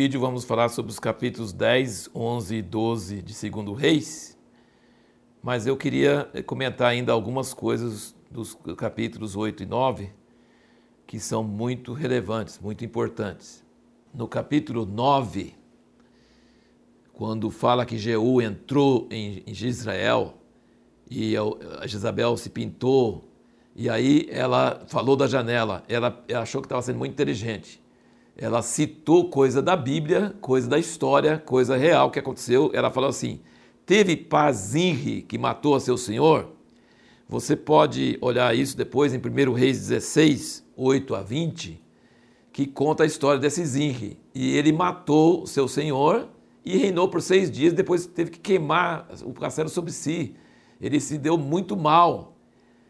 vídeo vamos falar sobre os capítulos 10, 11 e 12 de Segundo Reis, mas eu queria comentar ainda algumas coisas dos capítulos 8 e 9 que são muito relevantes, muito importantes. No capítulo 9, quando fala que Jeú entrou em, Israel e a Jezabel se pintou, e aí ela falou da janela, ela, ela achou que estava sendo muito inteligente. Ela citou coisa da Bíblia, coisa da história, coisa real que aconteceu. Ela falou assim: teve Pazinri que matou a seu senhor? Você pode olhar isso depois em 1 Reis 16, 8 a 20, que conta a história desse Zinri. E ele matou seu senhor e reinou por seis dias, depois teve que queimar o castelo sobre si. Ele se deu muito mal.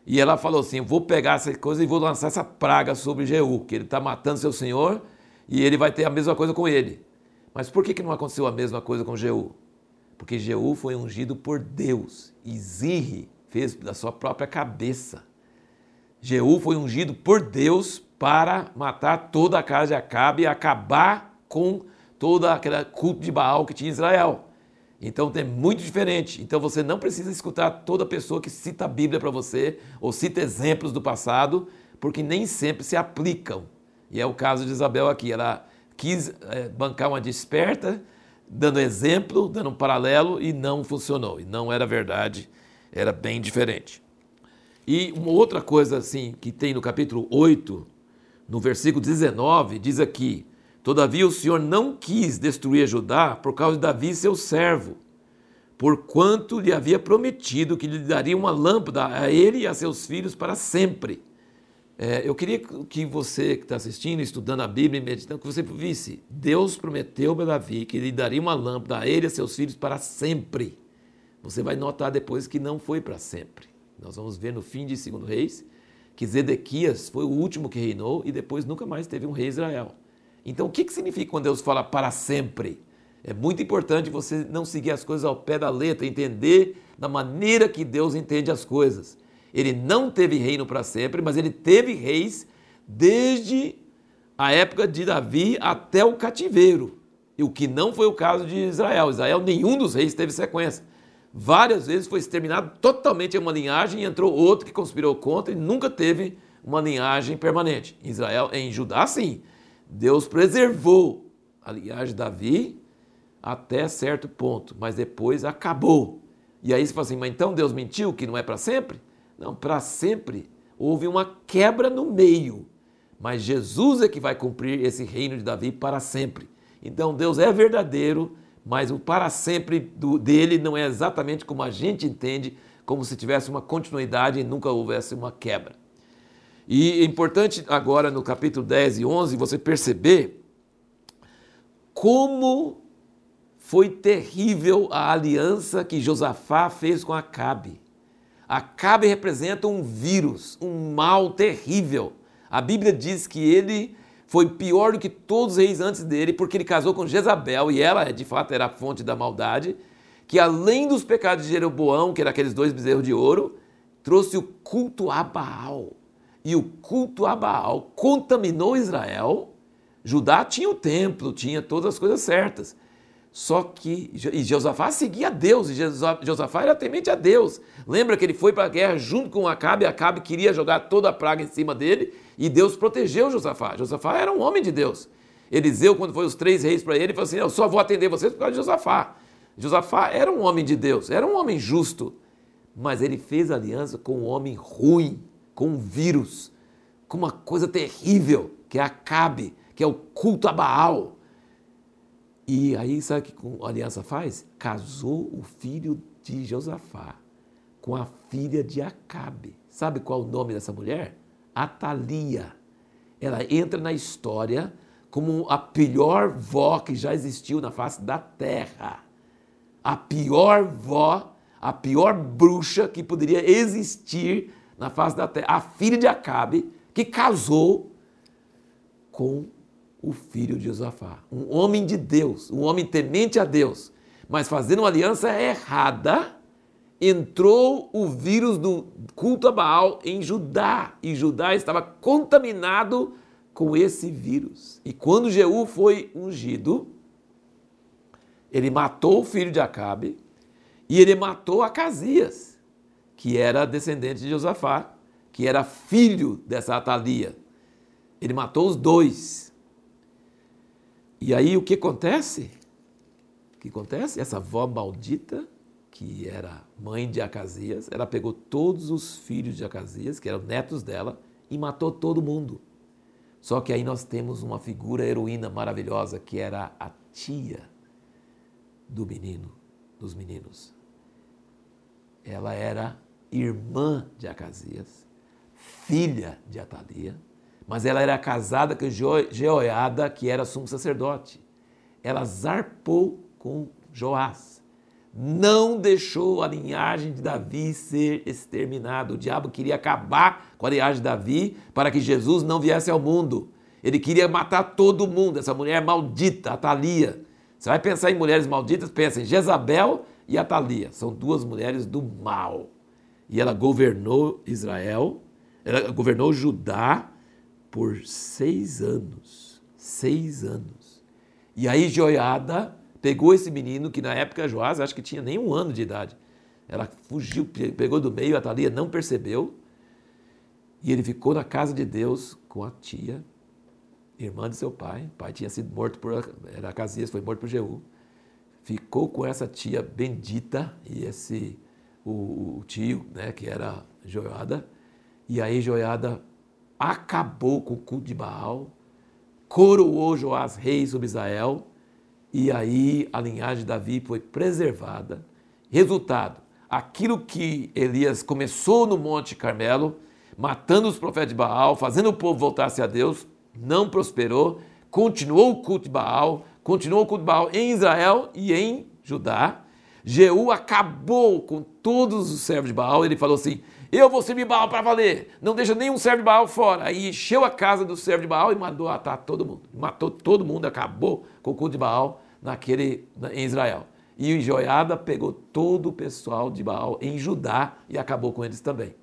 E ela falou assim: vou pegar essa coisa e vou lançar essa praga sobre Jeú, que ele está matando seu senhor e ele vai ter a mesma coisa com ele. Mas por que, que não aconteceu a mesma coisa com Jeú? Porque Jeú foi ungido por Deus e Zinri fez da sua própria cabeça. Jeú foi ungido por Deus para matar toda a casa de Acabe e acabar com toda aquela culto de Baal que tinha em Israel. Então é muito diferente. Então você não precisa escutar toda pessoa que cita a Bíblia para você ou cita exemplos do passado, porque nem sempre se aplicam. E é o caso de Isabel aqui. Ela quis é, bancar uma desperta, dando exemplo, dando um paralelo e não funcionou. E não era verdade era bem diferente. E uma outra coisa assim que tem no capítulo 8, no versículo 19, diz aqui: Todavia o Senhor não quis destruir Judá por causa de Davi, seu servo, porquanto lhe havia prometido que lhe daria uma lâmpada a ele e a seus filhos para sempre. É, eu queria que você que está assistindo, estudando a Bíblia e meditando, que você visse: Deus prometeu a Davi que lhe daria uma lâmpada a ele e a seus filhos para sempre você vai notar depois que não foi para sempre. Nós vamos ver no fim de Segundo Reis que Zedequias foi o último que reinou e depois nunca mais teve um rei Israel. Então, o que, que significa quando Deus fala para sempre? É muito importante você não seguir as coisas ao pé da letra, entender da maneira que Deus entende as coisas. Ele não teve reino para sempre, mas ele teve reis desde a época de Davi até o cativeiro. E o que não foi o caso de Israel. Israel, nenhum dos reis teve sequência várias vezes foi exterminado totalmente uma linhagem e entrou outro que conspirou contra e nunca teve uma linhagem permanente. Em Israel, em Judá, sim. Deus preservou a linhagem de Davi até certo ponto, mas depois acabou. E aí você fala assim, mas então Deus mentiu que não é para sempre? Não, para sempre houve uma quebra no meio. Mas Jesus é que vai cumprir esse reino de Davi para sempre. Então Deus é verdadeiro mas o para sempre do, dele não é exatamente como a gente entende, como se tivesse uma continuidade e nunca houvesse uma quebra. E é importante agora no capítulo 10 e 11 você perceber como foi terrível a aliança que Josafá fez com Acabe. Acabe representa um vírus, um mal terrível. A Bíblia diz que ele foi pior do que todos os reis antes dele, porque ele casou com Jezabel, e ela, de fato, era a fonte da maldade, que além dos pecados de Jeroboão, que eram aqueles dois bezerros de ouro, trouxe o culto a Baal. E o culto a Baal contaminou Israel. Judá tinha o templo, tinha todas as coisas certas. Só que, e Josafá seguia Deus, e Josafá era temente a Deus. Lembra que ele foi para a guerra junto com Acabe, Acabe queria jogar toda a praga em cima dele, e Deus protegeu Josafá. Josafá era um homem de Deus. Eliseu, quando foi os três reis para ele, falou assim: Eu só vou atender vocês por causa de Josafá. Josafá era um homem de Deus, era um homem justo, mas ele fez aliança com um homem ruim, com um vírus, com uma coisa terrível, que é Acabe, que é o culto a Baal. E aí, sabe o que a aliança faz? Casou o filho de Josafá com a filha de Acabe. Sabe qual é o nome dessa mulher? Atalia. Ela entra na história como a pior vó que já existiu na face da terra. A pior vó, a pior bruxa que poderia existir na face da terra. A filha de Acabe, que casou com o filho de Josafá. Um homem de Deus, um homem temente a Deus, mas fazendo uma aliança errada entrou o vírus do culto a Baal em Judá e Judá estava contaminado com esse vírus. E quando Jeú foi ungido, Ele matou o filho de Acabe e ele matou Acasias, que era descendente de Josafá, que era filho dessa Atalia. Ele matou os dois. E aí o que acontece? O que acontece? Essa avó maldita, que era mãe de Acasias, ela pegou todos os filhos de Acasias, que eram netos dela, e matou todo mundo. Só que aí nós temos uma figura heroína maravilhosa, que era a tia do menino, dos meninos. Ela era irmã de Acasias, filha de Atalia, mas ela era casada com Jeoiada, que era sumo sacerdote. Ela zarpou com Joás. Não deixou a linhagem de Davi ser exterminada. O diabo queria acabar com a linhagem de Davi para que Jesus não viesse ao mundo. Ele queria matar todo mundo, essa mulher maldita, Atalia. Você vai pensar em mulheres malditas, pensa em Jezabel e Atalia. São duas mulheres do mal. E ela governou Israel, ela governou Judá por seis anos. Seis anos. E aí Joiada pegou esse menino, que na época Joás acho que tinha nem um ano de idade. Ela fugiu, pegou do meio, a Thalia não percebeu. E ele ficou na casa de Deus com a tia, irmã de seu pai. O pai tinha sido morto por. Era Casias, foi morto por Jeú. Ficou com essa tia bendita e esse o, o tio, né, que era Joiada. E aí Joiada acabou com o culto de Baal, coroou Joás rei sobre Israel e aí a linhagem de Davi foi preservada. Resultado: aquilo que Elias começou no Monte Carmelo, matando os profetas de Baal, fazendo o povo voltar-se a Deus, não prosperou, continuou o culto de Baal, continuou o culto de Baal em Israel e em Judá. Jeú acabou com todos os servos de Baal, ele falou assim: Eu vou servir Baal para valer, não deixa nenhum servo de Baal fora. Aí encheu a casa do servo de Baal e mandou matar todo mundo. Matou todo mundo, acabou com o culto de Baal naquele, em Israel. E Joiada pegou todo o pessoal de Baal em Judá e acabou com eles também.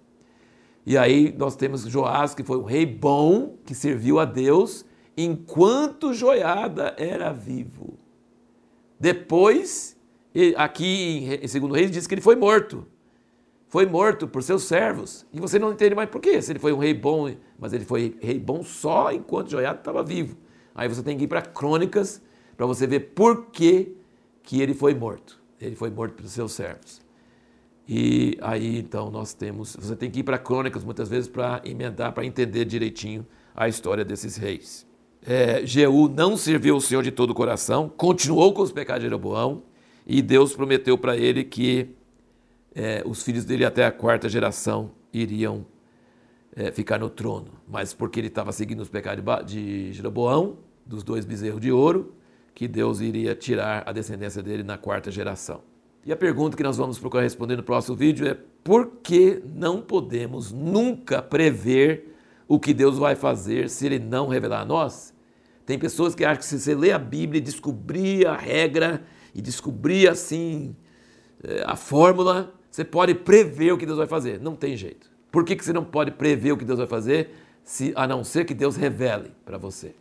E aí nós temos Joás, que foi um rei bom, que serviu a Deus, enquanto Joiada era vivo. Depois, aqui em 2 Reis diz que ele foi morto. Foi morto por seus servos. E você não entende mais por quê. Se ele foi um rei bom, mas ele foi rei bom só enquanto Joiada estava vivo. Aí você tem que ir para Crônicas para você ver por que, que ele foi morto. Ele foi morto pelos seus servos. E aí então nós temos, você tem que ir para crônicas muitas vezes para emendar, para entender direitinho a história desses reis. É, Jeú não serviu o Senhor de todo o coração, continuou com os pecados de Jeroboão e Deus prometeu para ele que é, os filhos dele até a quarta geração iriam é, ficar no trono. Mas porque ele estava seguindo os pecados de Jeroboão, dos dois bezerros de ouro, que Deus iria tirar a descendência dele na quarta geração. E a pergunta que nós vamos procurar responder no próximo vídeo é: por que não podemos nunca prever o que Deus vai fazer se Ele não revelar a nós? Tem pessoas que acham que se você ler a Bíblia e descobrir a regra e descobrir assim eh, a fórmula, você pode prever o que Deus vai fazer. Não tem jeito. Por que, que você não pode prever o que Deus vai fazer, se, a não ser que Deus revele para você?